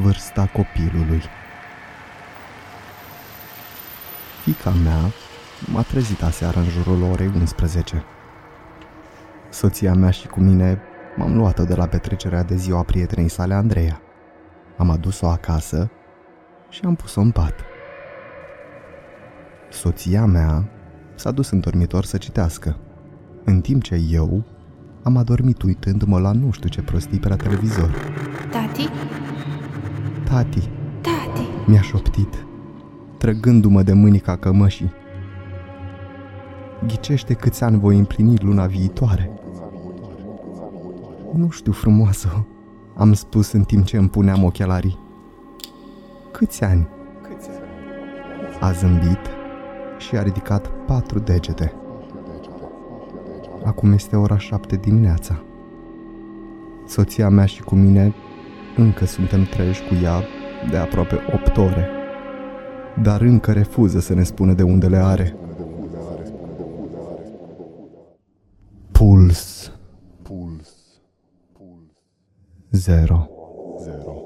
vârsta copilului. Fica mea m-a trezit aseară în jurul orei 11. Soția mea și cu mine m-am luat-o de la petrecerea de ziua prietenei sale Andreea. Am adus-o acasă și am pus-o în pat. Soția mea s-a dus în dormitor să citească, în timp ce eu am adormit uitându-mă la nu știu ce prostii pe la televizor. Tati? Tati, Tati! mi-a șoptit, trăgându-mă de mânica cămășii. Ghicește câți ani voi împlini luna viitoare. Nu știu, frumoasă, am spus în timp ce îmi puneam ochelarii. Câți ani? A zâmbit și a ridicat patru degete. Acum este ora șapte dimineața. Soția mea și cu mine încă suntem treji cu ea de aproape 8 ore. Dar încă refuză să ne spună de unde le are. Puls. Puls. Puls. Zero. Zero.